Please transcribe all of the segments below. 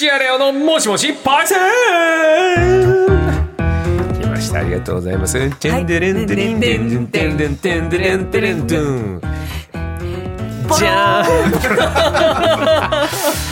シアレオのもしもしパイセン来ましたありがとうございます。テンデレンテリンテンデンテンテンデレンテレントゥン。じゃー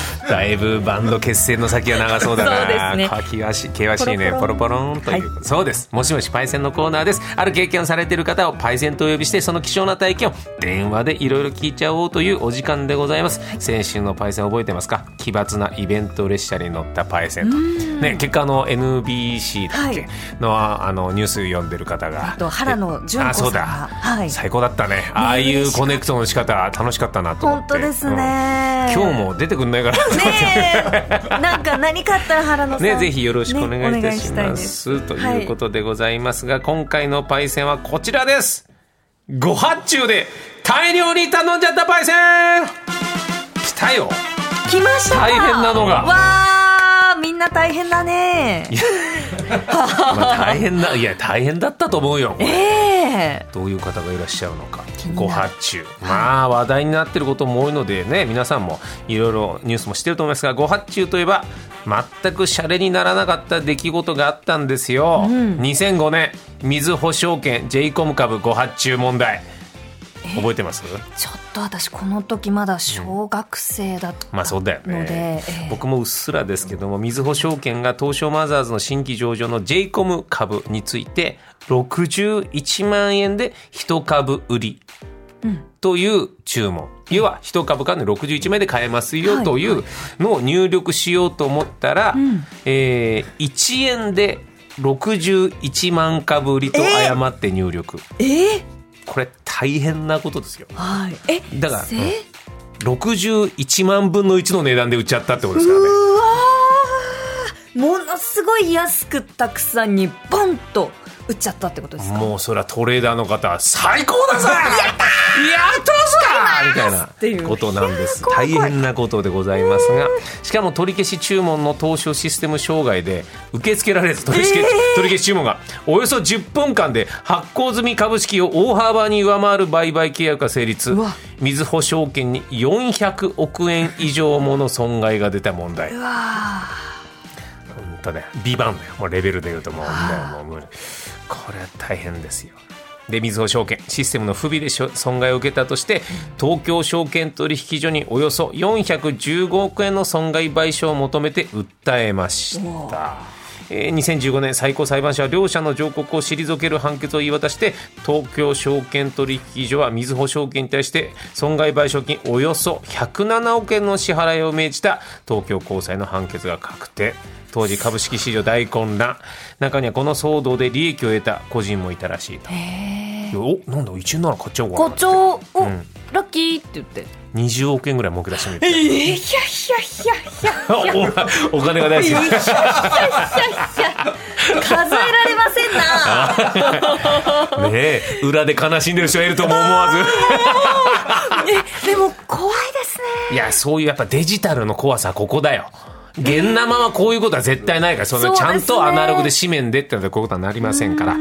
ん。だいぶバンド結成の先は長そうだな。そうですね険しい、険しいね。ポロポロンという、そうです。もしもしパイセンのコーナーです。ある経験をされている方をパイセンとお呼びして、その貴重な体験を電話でいろいろ聞いちゃおうというお時間でございます。先週のパイセン覚えてますか？奇抜なイベント列車に乗ったパイセンと。ね、結果あの NBC だっけ、はいのあのニュース読んでる方が。あと原野純子あそうだ、さんがはい最高だったね。ああいうコネクトの仕方楽しかったなと思って。本当ですねうん今日も出てくんないから なんか何かあったら原野ね、ぜひよろしくお願いいたしま。す。ということでございますが、今回のパイセンはこちらです。ご発注で大量に頼んじゃったパイセン。来たよ。来ました。か大変なのが。わあみんな大変だね。まあ、大変だ、いや、大変だったと思うよ。ええどういう方がいらっしゃるのかご発注。まあ話題になってることも多いのでね皆さんもいろいろニュースもしてると思いますがご発注といえば全くシャレにならなかった出来事があったんですよ、2005年みずほ証券 j イコム株ご発注問題覚えてます？ちょっと私この時まだ小学生だったまあそうだよので、ね。ええ僕もうっすらですけどもみずほ証券が東証マザーズの新規上場の j イコム株について61万円で1株売りという注文、要は1株からの61万円で買えますはい。よというのを入力しようと思ったら、えー1円で61万株売りと誤って入力、ええこれ大変なことですよ。はい。えだからせ？うん。61万分の1の値段で売っちゃったってことですからね。うわー。ものすごい安くたくさんにボンと売っちゃったってことですか？もうそれはトレーダーの方は最高だぜ。やったやったぞみたいなことなんです。大変なことでございますがしかも取り消し注文の投資システム障害で受け付けられず取り消し,、取り消し注文がおよそ10分間で発行済み株式を大幅に上回る売買契約が成立。みずほ証券に400億円以上もの損害が出た問題。本当ねビバンだよ。もうレベルで言うともうもうもう無理。これは大変ですよでみずほ証券システムの不備で損害を受けたとして東京証券取引所におよそ415億円の損害賠償を求めて訴えました。えー2015年最高裁判所は両者の上告を退ける判決を言い渡して東京証券取引所はみずほ証券に対して損害賠償金およそ107億円の支払いを命じた東京高裁の判決が確定。当時株式市場大混乱。中にはこの騒動で利益を得た個人もいたらしいと。ー。へえおなんだ1円なら買っちゃおうかな課長お、ん。ラッキーって言って20億円ぐらい儲け出してみてえいやいやいやいやおお金が大好き。いやいやいやいや。数えられませんな。ねえ裏で悲しんでる人がいるとも思わず。えでも怖いですね。いや、そういうやっぱデジタルの怖さはここだよ。現生はこういうことは絶対ないから、そのちゃんとアナログで紙面でってのはこういうことはなりませんから、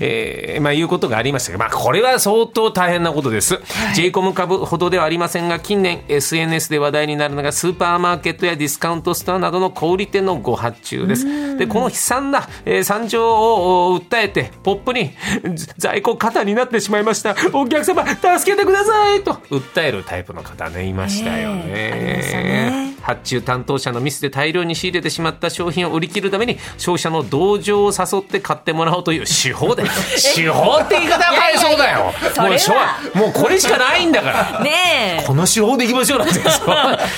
えーまあいうことがありましたが、まあこれは相当大変なことです。j イコム株ほどではありませんが、近年 SNS で話題になるのがスーパーマーケットやディスカウントストアなどの小売店のご発注です。で、この悲惨な、えー惨状を訴えて、ポップにず 在庫過多になってしまいました。お客様、助けてくださいと訴えるタイプの方ね、いましたよね。ええありましたね発注担当者のミスで大量に仕入れてしまった商品を売り切るために消費者の同情を誘って買ってもらおうという手法で 手法って言い方はかわいそうだよ。もうしょうもうこれしかないんだから。ねえこの手法でいきましょうなんてそう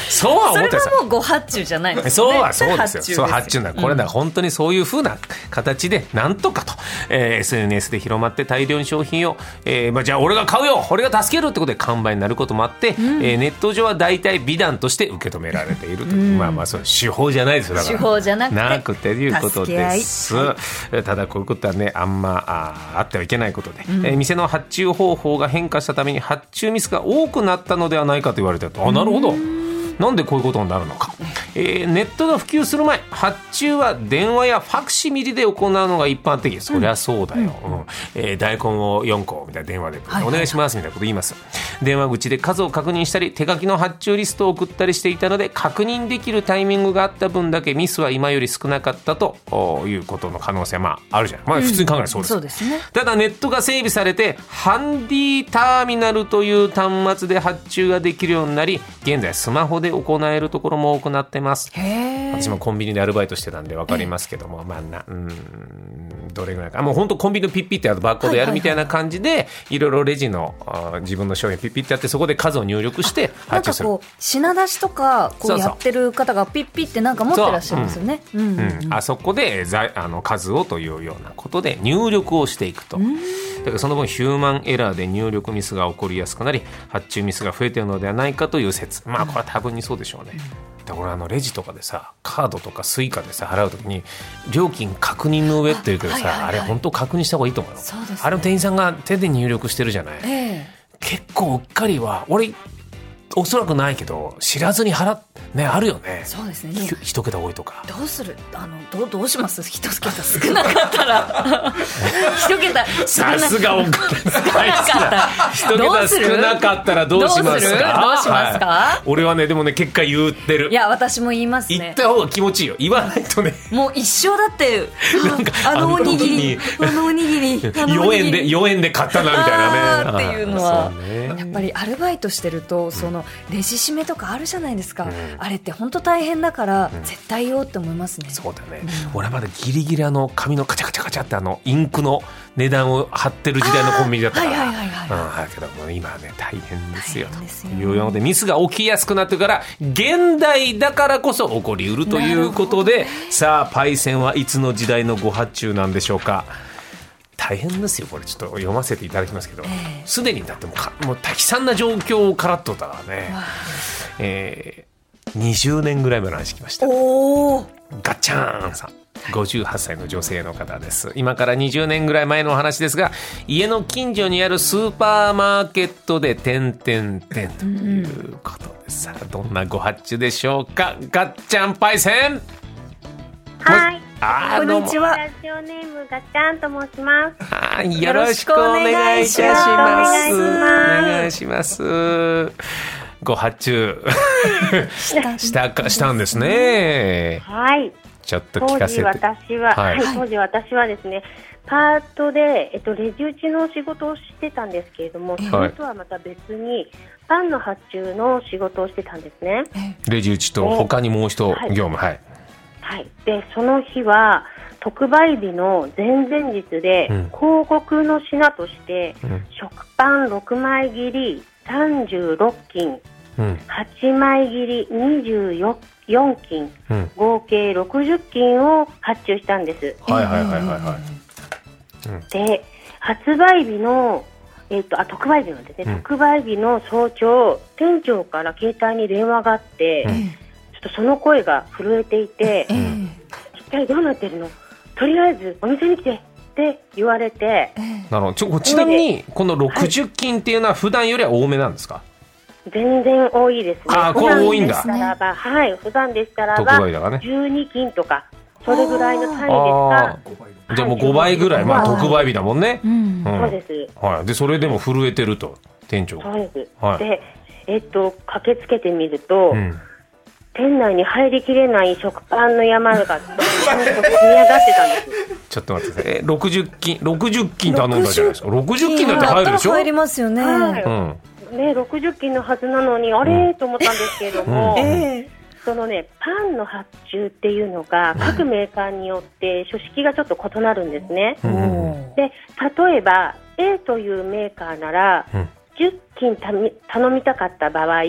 そうはそれ思ってさはもうご発注じゃない。ですそうねはそうですよ。そう発注ななこれだから本当にそういうふうな形でなんとかと、えー SNS で広まって大量に商品を、えーまあ、じゃあ俺が買うよ。俺が助けるってことで完売になることもあって、えーネット上は大体美談として受け止められていると。いう、まあまあそう手法じゃないですよ。だから手法じゃなくてなくていうことです、えーただこういうことはねあんまあーあってはいけないことで、えー店の発注方法が変化したために発注ミスが多くなったのではないかと言われてると。あなるほど。なんでこういうことになるのか、えーネットが普及する前発注は電話やファクシミリで行うのが一般的そりゃそうだよ、うん。えー大根を4個みたいな電話で、はい。お願いしますみたいなこと言います電話口で数を確認したり手書きの発注リストを送ったりしていたので確認できるタイミングがあった分だけミスは今より少なかったとおいうことの可能性はまああるじゃん。まあ普通に考えればそうです、そうですね。ただネットが整備されてハンディターミナルという端末で発注ができるようになり現在スマホで行えるところも多くなってます。私もコンビニでアルバイトしてたんで分かりますけども、まあなうーんどれぐらいか。もう本当コンビニのピッピってやるバーコードやるみたいな感じで、いろいろレジの自分の商品ピッピってやってそこで数を入力してなん発注するかこう品出しとかこそう。やってる方がピッピってなんか持ってらっしゃいますよね。あそこでざあの数をというようなことで入力をしていくと。だからその分ヒューマンエラーで入力ミスが起こりやすくなり発注ミスが増えているのではないかという説。まあこれは多分にそうでしょうね。だからあのレジとかでさカードとかスイカでさ払うときに料金確認の上って言うけどさあ,、あはいはいはい。れ本当確認した方がいいと思うよ。ね。あれの店員さんが手で入力してるじゃない。ええ。結構うっかりは俺おそらくないけど知らずに払っねあるよね。そうですね。ひ一桁多いとか。どうする？あのどうどうします？一桁。少なかったら。一桁。さすがお金少なかった。一どうする桁少なかったらどうしますか？どうしますか？はい。俺はねでもね結果言ってる。いや私も言います言ねった方が気持ちいいよ。言わないとね。もう一生だって。なんかあ あのおにぎり。ああのおにぎり。あのお4円でにぎり。4円で買ったなみたいなね。っていうのは。ね。やっぱりアルバイトしてるとそのレジ締めとかあるじゃないですか、ん。あれって本当大変だから絶対言おうって思いますね、そうだね、俺はまだギリギリあの紙のカチャカチャカチャってあのインクの値段を貼ってる時代のコンビニだったから。はいはいはいはい。うんだけどもう今はね大変ですよ。大変ですよ。というのでミスが起きやすくなってるから現代だからこそ起こりうるということで、さあパイセンはいつの時代のご発注なんでしょうか大変ですよこれ。ちょっと読ませていただきますけど。ええ。すで、にだってもうかもう悲惨な状況をからっとったからね、えー、20年ぐらい前の話きました。おおガッチャーンさん。58歳の女性の方です。今から20年ぐらい前のお話ですが、家の近所にあるスーパーマーケットで点々点ということでさあ、どんなご発注でしょうかガッチャンパイセン。はい。あーこんにちはラジオネームガッチャンと申します。あーよろしくお願いいたします。願いしますお願いします。ご発注したしたか、したんですね。はい。ちょっと当時聞かせて。私は、ははいい、当時私はですね、パートで、えっと、レジ打ちの仕事をしてたんですけれども、それとはまた別に、パンの発注の仕事をしてたんですね。レジ打ちと他にもう一はい業務、はい。はい。で、その日は、特売日の前々日で、うん広告の品として、うん食パン6枚切り36斤、うん。8枚切り24斤、うん。合計60斤を発注したんです。はいはいはいはいはい。で、発売日の、えっ、と、あ、特売日なんですね、うん特売日の早朝、店長から携帯に電話があって、とその声が震えていて、え一体どうなってるの？とりあえずお店に来てって言われて、なるほど。ちょちなみに、この60金っていうのは普段よりは多めなんですか？全然多いですね。あーこれ多いんだ普段でしたらば、はい、普段でしたら特ば、売だからね。12斤とか、それぐらいの単位ですあが、あ。じゃあもう5倍ぐらい。まあはい特売日だもんね。うんうんそうです。はい。で、それでも震えてると、店長が。そうです。はいで、えっと、駆けつけてみると、うん。店内に入りきれない食パンの山が、どんどんと積み上がってたんです。ちょっと待ってください。え、60金、60金頼んだじゃないですか。60金だって入るでしょ？入りますよね、はいうん。ね、60斤のはずなのに、あれ、と思ったんですけれども、うんえそのね、パンの発注っていうのが、各メーカーによって書式がちょっと異なるんですね。えうんで、例えば、A というメーカーなら、うん10斤たみ頼みたかった場合、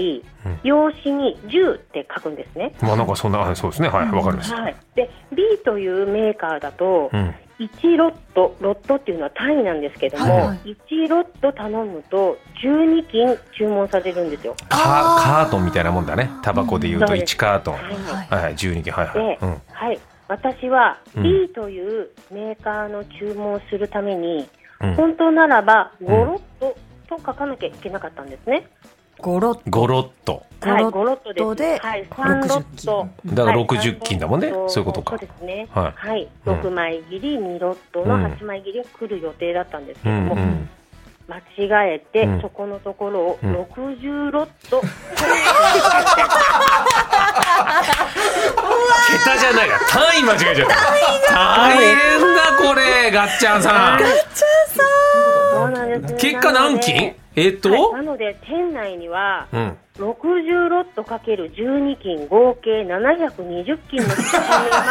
用紙に10って書くんですね。まあなんかそんな、あそうですね。はい。わかりました。はい、で B というメーカーだと、うん。1ロット、ロットっていうのは単位なんですけども、はいはい1ロット頼むと12斤注文されるんですよ。カカートンみたいなもんだね。タバコで言うとそうです1カートン。はいはいはいはい。12金。はいはでい。うん。はい、私はうん B というメーカーの注文をするために、うん本当ならば5ロットと書かなきゃいけなかったんですね。5ゴロッゴロッと。はい、ゴ5ロットではい、3ロット。だからはい60斤だもんねそういうことかそうですね。ははいい。うん6枚切り、2ロットの8枚切りを来る予定だったんですけうんども、うん。間違えて、うんそこのところをうん60ロット。桁じゃないな。単位間違えちゃった。大変だ、これ、ガッチャンさん。そうなんです。結果何斤えっはいとなので、店内には、うん。60ロットかける12斤、合計720斤の写真が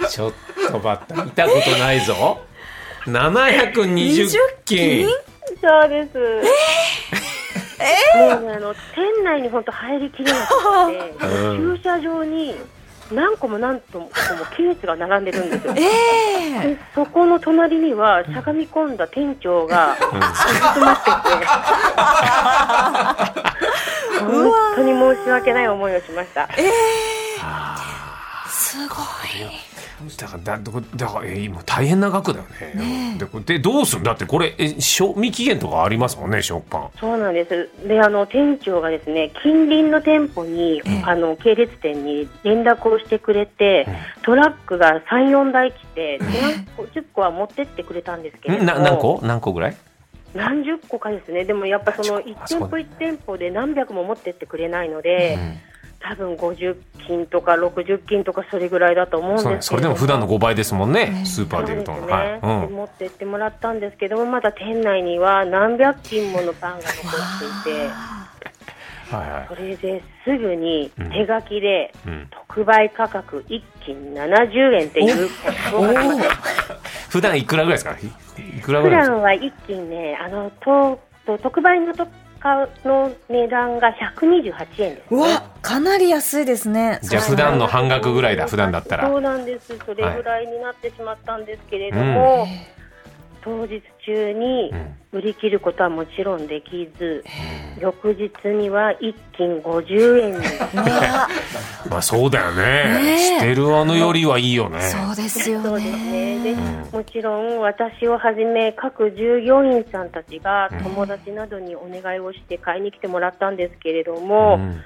20ちょっと待った。見たことないぞ。720斤。そうです。もうね、あの、店内に本当入りきれなくて、うん駐車場に何個も何個もケースが並んでるんですよ。ええでそこの隣にはしゃがみ込んだ店長がうずくまってて、本当に申し訳ない思いをしました。すごい。だからだだだからえ今大変な額だよね。でこでどうする？んだってこれえ賞味期限とかありますもんね食パン。そうなんです。で、あの、店長がですね、近隣の店舗に、あの、系列店に連絡をしてくれて、トラックが3、4台来て、何個、10個は持ってってくれたんですけれどな何個？何個ぐらい？何十個かですね。でもやっぱその1店舗1店舗で何百も持ってってくれないので、多分50斤とか60斤とかそれぐらいだと思うんですけれどそうねそれでも普段の5倍ですもんね。スーパーでいうと。ね、はい。うん。で持ってってもらったんですけどもまだ店内には何百斤ものパンが残っていてはいはいそ。れですぐに手書きでうん特売価格1斤70円っていう 普段いくらぐらいですか？いいくらぐ普らいですか？段は1斤ねあのとと特売のとかの値段が128円です。うわ、かなり安いですね。じゃあ普段の半額ぐらいだ普段だったら。そうなんです。それぐらいになってしまったんですけれども、当日中にうん。売り切ることはもちろんできず、翌日には1斤50円に まあそうだよね。ねえ。してるあのよりはいいよね。そうですよね。で、ね。もちろん私をはじめ各従業員さんたちが友達などにお願いをして買いに来てもらったんですけれども、うん。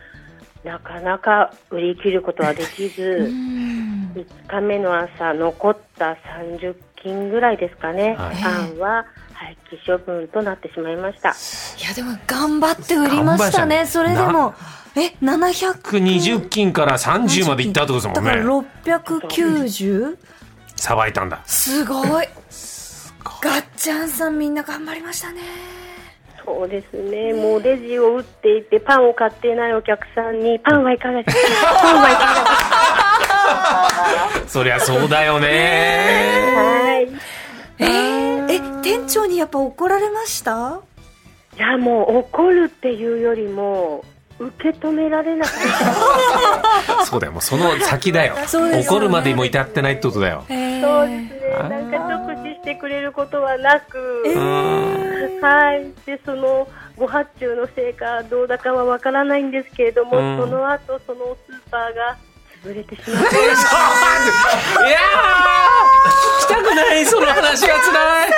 なかなか売り切ることはできず、うん。5日目の朝残った30斤ぐらいですかね、はいパンは廃棄処分となってしまいました。いやでも頑張って売りましたね。それでも、え、700 120斤から30までいったってことですもんだからね。690? さばいたんだ。すごい。ガッチャンさんみんな頑張りましたね。そうですね、もうレジを打っていて、パンを買っていないお客さんに、パンはいかがですか、パンはいかがですか、そりゃそうだよね。はい。えー、え、店長にやっぱ怒られました？いや、もう怒るっていうよりも、受け止められなかった。そうだよ。もうその先だよ。ね怒るまでも至ってないってことだよ。えそうですね、なんか直視してくれることはなく、うん。はい。で、その、ご発注のせいかどうだかはわからないんですけれども、うんその後、そのスーパーが潰れてしまって、いやーしたくないその話はつらい。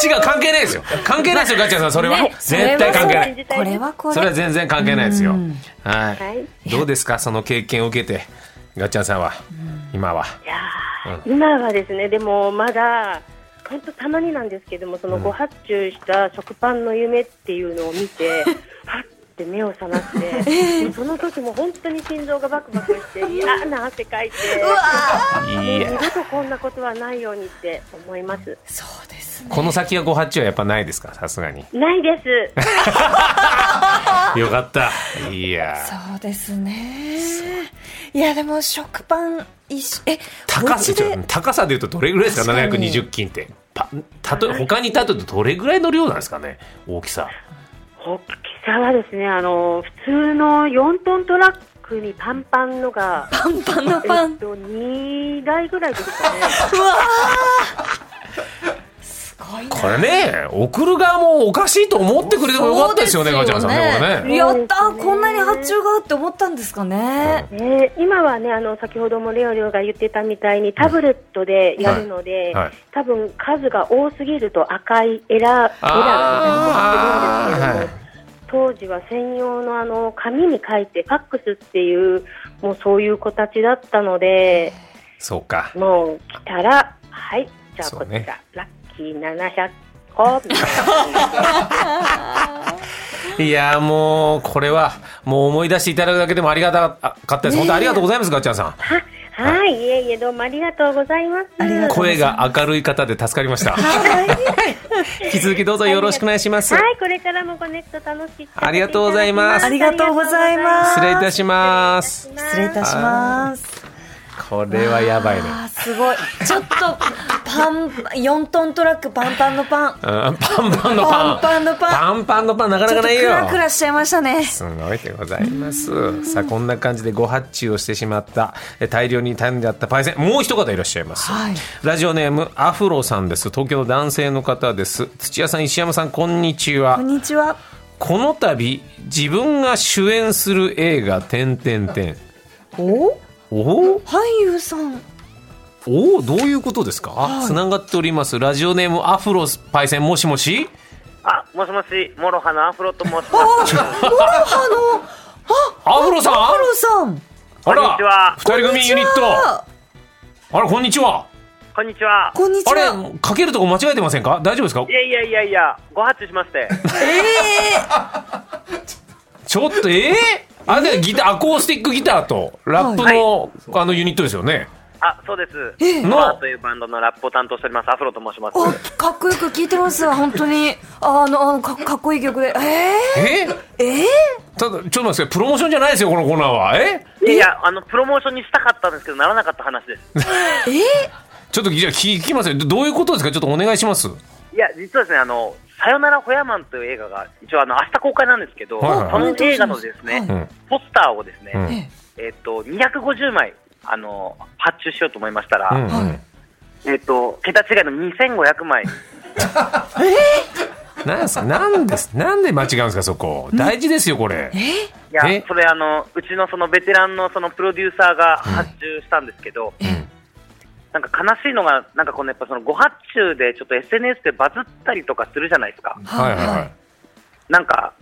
違う関係ないですよ。関係ないですよガチャさんそれは、ね絶対関係ない。これはこれ。それは全然関係ないですよ、うん。はい、はい。どうですかその経験を受けてガッチャンさんは、今は。いやー今はですね、でもまだ、本当たまになんですけども、そのご発注した食パンの夢っていうのを見て、は って目を覚まして、その時も本当に心臓がバクバクして、嫌な汗かいて、い二や度とこんなことはないようにって思います。そうですね。この先はご発注はやっぱないですか？さすがに。ないです。よかった。いや。そうですね。いやでも食パン一緒え高さ高さでいうとどれぐらいですか？確かに。720斤って。パたと他に例えるとどれぐらいの量なんですかね？大きさ大きさはですね、あの、普通の4トントラックにパンパンのが、パンパンのパンえっと、2台ぐらいですかね。うわこれね送る側もおかしいと思ってくれてもよかったですよねガチャンさんねこれね。やったーこんなに発注があって思ったんですかね。ね、今はねあの先ほどもレオレオが言ってたみたいにタブレットでやるので、はい。はい。多分数が多すぎると赤いエラーエラーが出るんですけれども、当時は専用のあの紙に書いてファックスっていうもうそういう子たちだったのでそうかもう来たらはい。じゃあこちら、ラッ700個。みたいいやもうこれはもう思い出していただくだけでもありがたかったです、本当ありがとうございますガチャンさん。ははい、いえいえどうもありがとうございます。声が明るい方で助かりました。引き続きどうぞよろしくお願いします。はい、これからもコネクト楽しくありがとうございます。ありがとうございます。失礼いたします。失礼いたします。これはやばいねすごい。ちょっとパン4トントラックパンパンのパン。うんパンパンのパンパンパンのパンパンパンのパンなかちょっとクなかないよラクラしちゃいましたね。すごいでございます。さあ、こんな感じでご発注をしてしまった、え大量に傷んであったパイセン、もう一方いらっしゃいます。はいラジオネーム、アフロさんです。東京の男性の方です。土屋さん、石山さん、こんにちはこん。にちは。この度、自分が主演する映画、てんてんてん。お？お？俳優さん。お？どういうことですか？つながっております。ラジオネーム、アフロパイセン、もしもし？あ、もしもし、 MOROHAのアフロと申しあます。ー、 MOROHAの、アフロさん？アフロさん。あこんにちはら、二人組ユニット。ああら、こんにちは。こんにちは。こんにちあれは。、かけるとこ間違えてませんか？大丈夫ですか？いやいやいやいや、誤発注しまして。ちょっと、ええあれギター、アコースティックギターと、ラップの、あのユニットですよね。あ、そうです。え MOROHAというバンドのラップを担当しております。アフロと申します。あ、かっこよく聞いてますわ、本当に。あの、あのかかっこいい曲で。ええー、えただ、ちょっと待って。プロモーションじゃないですよ、このコーナーは。え？いやいや、あの、プロモーションにしたかったんですけど、ならなかった話です。ー、えちょっと、じゃあ聞きますよ。どどういうことですか？ちょっとお願いします。いや、実はですね、あの、さよならホヤマンという映画が、一応あの、明日公開なんですけど、はいはいはいその映画のですね、はいうん。ポスターをですね、うん。ええっと、250枚、あの、発注しようと思いましたら、うん。えっと、桁違いの2500枚。なんですか？なんです？なんで間違うんですか、そこ。大事ですよ、これ。いやえ、それあの、うちのそのベテランのそのプロデューサーが発注したんですけど、うん。なんか悲しいのが、なんかこのやっぱそのご発注でちょっと SNS でバズったりとかするじゃないですか。はいはいはい。なんか、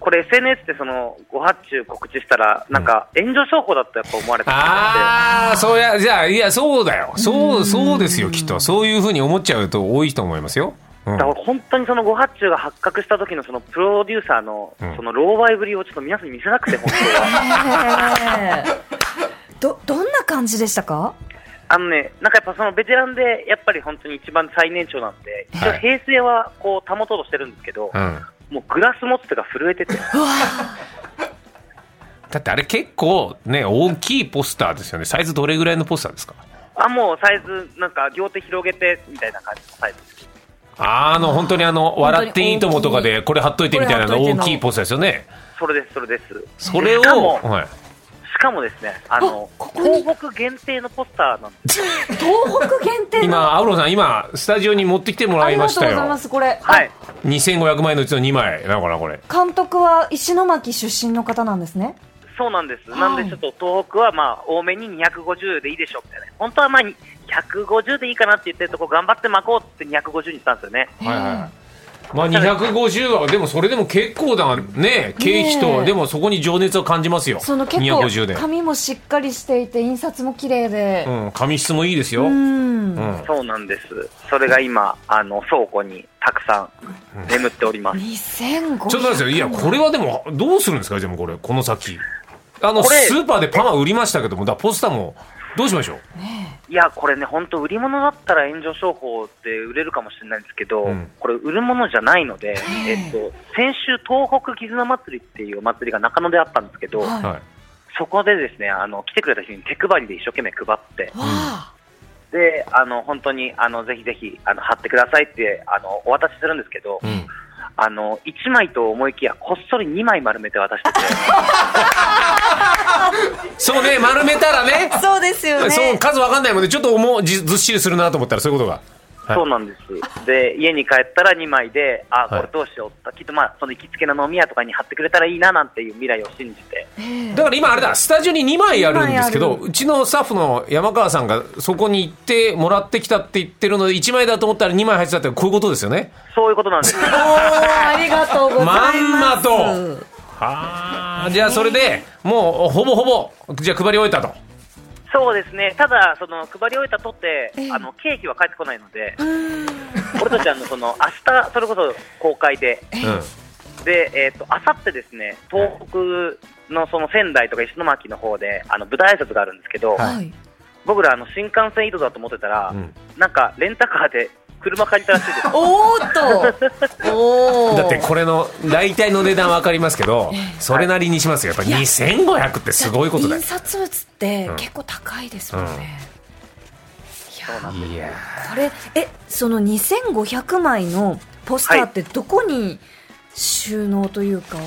これ SNS でそのご発注告知したら、なんか炎上商法だとやっぱ思われてしまって、ああ、そうや、じゃあ、いや、そうだよ。そう、そうですよ、きっと。そういうふうに思っちゃうと多いと思いますよ。うんだから本当にそのご発注が発覚した時のそのプロデューサーのうんその老媒ぶりをちょっと皆さんに見せなくて、本当は。え ど、どんな感じでしたか？あのね、なんかやっぱそのベテランで、やっぱり本当に一番最年長なんで、一応はい平成はこう保とうとしてるんですけど、うん。もうグラス持つ手が震えてて、だってあれ結構ね、大きいポスターですよね。サイズどれぐらいのポスターですか？あ、もうサイズ、なんか両手広げてみたいな感じのサイズです。あの、本当にあの、本当に笑っていいともとかで、これ貼っといてみたいな大きいポスターですよね。それです、それです。それを、はい。しかもですね、あの、ここに？東北限定のポスターなんです。東北限定の？今、アウロさん、今、スタジオに持ってきてもらいましたよありがとうございま。す、これ。はい。2500枚のうちの2枚なのかな、これ。監督は石巻出身の方なんですね？そうなんです。はいなんでちょっと東北はまあ多めに250でいいでしょうみたいな。本当はまあ150でいいかなって言ってるとこ頑張って巻こうって250にしたんですよね。はいはい。まあ、250は、でもそれでも結構だね、経費ねと、えでもそこに情熱を感じますよ。その結250で構。紙もしっかりしていて印刷も綺麗でうん、紙質もいいですよ。ううんんそうなんです。それが今、あの倉庫にたくさん眠っております。2500ちょっと待ってください。いや、これはでも、どうするんですか？でもこれ、この先。あの、スーパーでパンは売りましたけども、だポスターも、どうしましょう？いや、これね、本当売り物だったら炎上商法で売れるかもしれないんですけど、うん。これ売るものじゃないので、え。っと、先週東北絆祭りっていうお祭りが中野であったんですけど、はい。はい。そこでですね、あの、来てくれた人に手配りで一生懸命配って、わあ。で、あの、本当に、あの、ぜひぜひ、あの、貼ってくださいって、あの、お渡しするんですけど、うん。あの、1枚と思いきや、こっそり2枚丸めて渡してて、そうね、丸めたらね。そうですよねそう、数わかんないもんね。ちょっと重ずっしりするなと思ったら、そういうことが。はいそうなんです。で、家に帰ったら2枚で、あ、こはいれどうしようと、きっとまあ、その行きつけの飲み屋とかに貼ってくれたらいいななんていう未来を信じて。だから今あれだスタジオに2枚あるんですけどうちのスタッフの山川さんがそこに行ってもらってきたって言ってるので1枚だと思ったら2枚入ってたってこういうことですよねそういうことなんです。おーありがとうございますまんまとはあじゃあそれでもうほぼほぼじゃあ配り終えたと。そうですね。ただ、その、配り終えたとってええ、あの、ケーキは帰ってこないので、俺たちあの、その、明日、それこそ公開で、うん。で、えっ、と、あさってですね、東北のその仙台とか石巻の方で、あの、舞台挨拶があるんですけど、はいはい。僕ら、あの、新幹線移動だと思ってたら、うん。なんか、レンタカーで車借りたらしいです。おーっと。おー。だってこれの大体の値段分かりますけどそれなりにしますよ。やっぱり2500ってすごいことだよ。印刷物ってうん結構高いですもんね、いやいやこれえその2500枚のポスターってどこに収納というか、え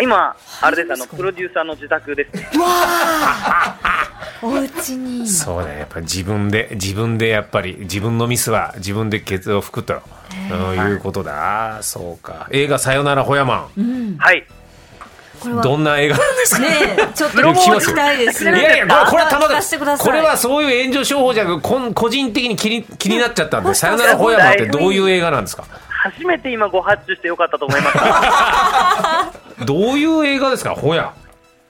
今、あれです、あの、プロデューサーの自宅ですね。わあ お家に。そうねやっぱり自分で自分でやっぱり自分のミスは自分でケツを拭くと、うんいうことだ。そうか。映画「さよならホヤマン。うん。はい。これ」は。どんな映画なんですか？ねえちょっと聞きたいですいやいや、これ、これはたま聞かせてください。これはそういう炎上商法じゃなく、こん個人的に気に気になっちゃったんで、さよならホヤマンってどういう映画なんですか？初めて今ご発注してよかったと思いました。どういう映画ですか、ホヤ。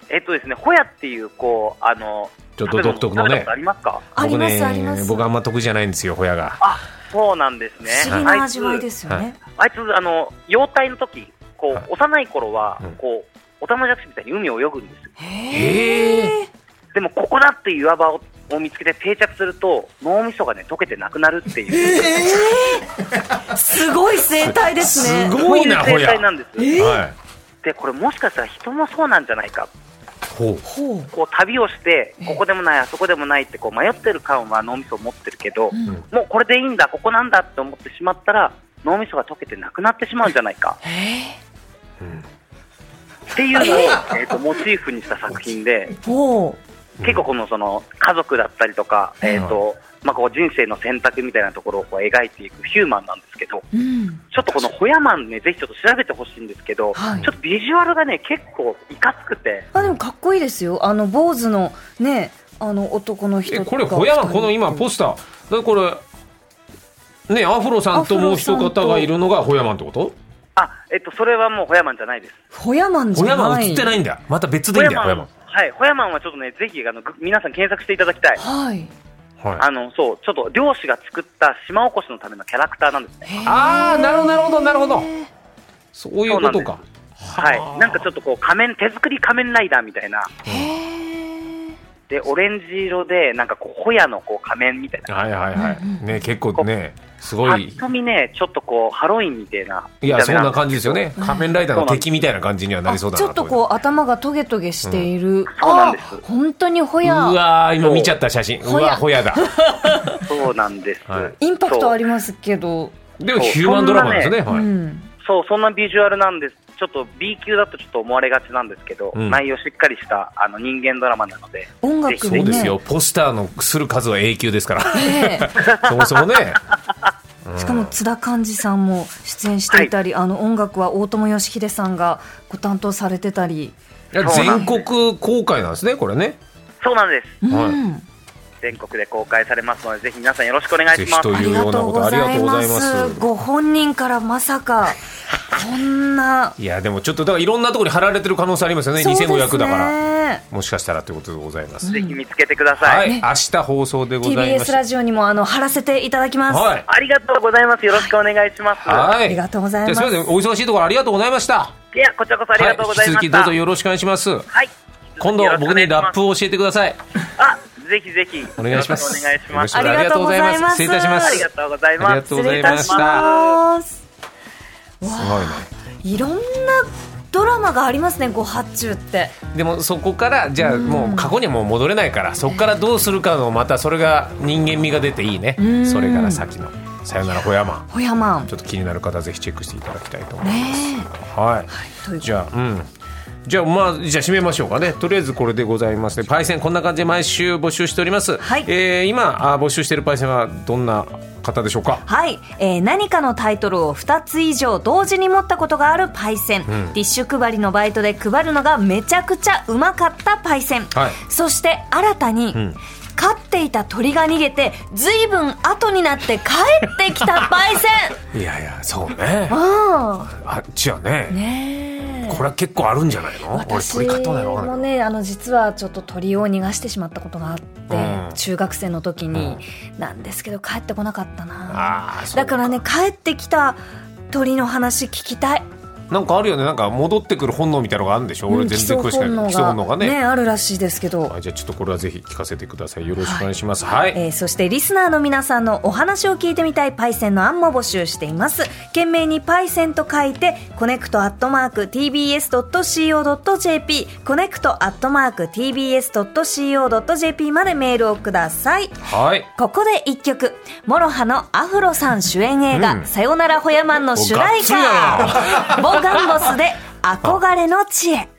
えっとですね、ホヤっていう、こう、あの、ちょっと独特のねありますか？あり僕ますありますね、僕あんま得意じゃないんですよ、ホヤが。あ、そうなんですね。不思議な味わいですよね、あいつ、あいつあの、幼体の時、こう、はい幼い頃はうん、こう、オタマジャクシみたいに海を泳ぐんですよ。へえでも、ここだっていう岩場をを見つけて定着すると、脳みそがね、溶けてなくなるっていう。すごい生態ですねすごいな、生態なんです。はい。で、これもしかしたら人もそうなんじゃないか。ほう。ほう。こう旅をしてええ、ここでもない、あそこでもないってこう迷ってる感は脳みそを持ってるけど、うん。もうこれでいいんだ、ここなんだって思ってしまったら、脳みそが溶けてなくなってしまうんじゃないか。うん。っていうのを、えー、とモチーフにした作品で、ほ結構このその家族だったりとか、えーとまあ、こう人生の選択みたいなところをこう描いていくヒューマンなんですけど、ううん。ちょっとこのホヤマンね、ぜひちょっと調べてほしいんですけど、はい。ちょっとビジュアルがね、結構いかつくて、あでもかっこいいですよ。あの坊主のねあの男の人え、とか。これ、ホヤマン、この今、ポスター。だこれ、ね、アフロさんともう一方がいるのがホヤマンってこと？あ、えっと、それはもうホヤマンじゃないです。ホヤマンじホヤゃない。マン映ってないんだ。また別でいいんだよ、ホヤマン。はい、ホヤマンはちょっとね、ぜひあのぐ皆さん検索していただきたい。はいはい。あのそうちょっと漁師が作った島おこしのためのキャラクターなんですね。あー、なるほど、なるほど、なるほど。そういうことか。はい、なんかちょっとこう仮面手作り仮面ライダーみたいな。でオレンジ色でなんかこうホヤのこう仮面みたいな。はいはいはい。うんうんね、結構ね、すごいぱっ。と見ねちょっとこうハロウィンみたいな。いや、そんな感じじですよね。仮面ライダーの敵みたいな感じにはなりそうだなちょっとこう頭がトゲトゲしている、そうなんですあ本当にホうヤわー、今見ちゃった写真。うホヤわ、ホヤだ。そうなんです。はいインパクトありりますけどでもヒューマンドラマですね。うはい。んそうそんなビジュアルなんです。ちょっと B 級だとちょっと思われがちなんですけど、うん内容しっかりしたあの人間ドラマなので、音楽そうですよ。ポスターのする数は永久ですから。ね そもそもね。うんしかも津田寛治さんも出演していたり、あの音楽は大友義秀さんがご担当されてたり、いや全国公開なんですね、これね。そうなんです。うんはい全国で公開されますので、ぜひ皆さんよろしくお願いしますぜ。ひというようなことありがとうございます。ご本人からまさか こんないや、でもちょっと、だからいろんなところに貼られてる可能性ありますよね。す2500だから。ねもしかしたらということでございます。ぜひ見つけてくださ。はいい、ね明日放送でございま TBS す。ラジオにもあの貼らせていただきます、はい。ありがとうございます。よろしくお願いします。はい。ありがとうございますすみません、お忙しいところありがとうございました。いや、こちらこそありがとうございまはい、引き。続きどうぞよろしくお願いします。はい。今度僕にラップを教えてください。あ、ぜひぜひ。お願いします。お願いします。ありがとうございます。ありがとうございます。失礼いたします。ありがとうございありがます。とうございました。失礼いたします。すごいね。いろんなドラマがありますねご発注って。でもそこからじゃあもう過去にはもう戻れないからそこからどうするかのまたそれが人間味が出ていいね。ん。それから先の。さよならホヤマン。ホヤマン。ちょっと気になる方はぜひチェックしていただきたいと思います、ねはい、えというじゃあうんじゃあまあじゃあ締めましょうかね。とりあえずこれでございます。ねパイセンこんな感じで毎週募集しております、はい。えー今あ募集しているパイセンはどんな方でしょうか？はい、えー何かのタイトルを2つ以上同時に持ったことがあるパイセン、ん。ティッシュ配りのバイトで配るのがめちゃくちゃうまかったパイセン、はい。そして新たに、ん飼っていた鳥が逃げてずいぶん後になって帰ってきたパイセン。いやいやそうね。ああっちはね。あねえ。これは結構あるんじゃないの？俺私取り方ないのかもなねあの実はちょっと鳥を逃がしてしまったことがあって、うん。中学生の時に、なんですけど帰ってこなかったな。あーそうだからね帰ってきた鳥の話聞きたいなんかあるよね。なんか戻ってくる本能みたいなのがあるんでしょ？俺全然詳しくない基礎本能がね。あるらしいですけど、はいじゃあちょっとこれはぜひ聞かせてください。よろしくお願いします。はい、えーそしてリスナーの皆さんのお話を聞いてみたいパイセンの案も募集しています。件名にパイセンと書いてコネクトアットマーク TBS.CO.JP コネクトアットマーク TBS.CO.JP までメールをください。はい。ここで一曲、 MOROHAのアフロさん主演映画、うん。さよならホヤマンの主題歌、ボ・ガンボスで憧れの地へ。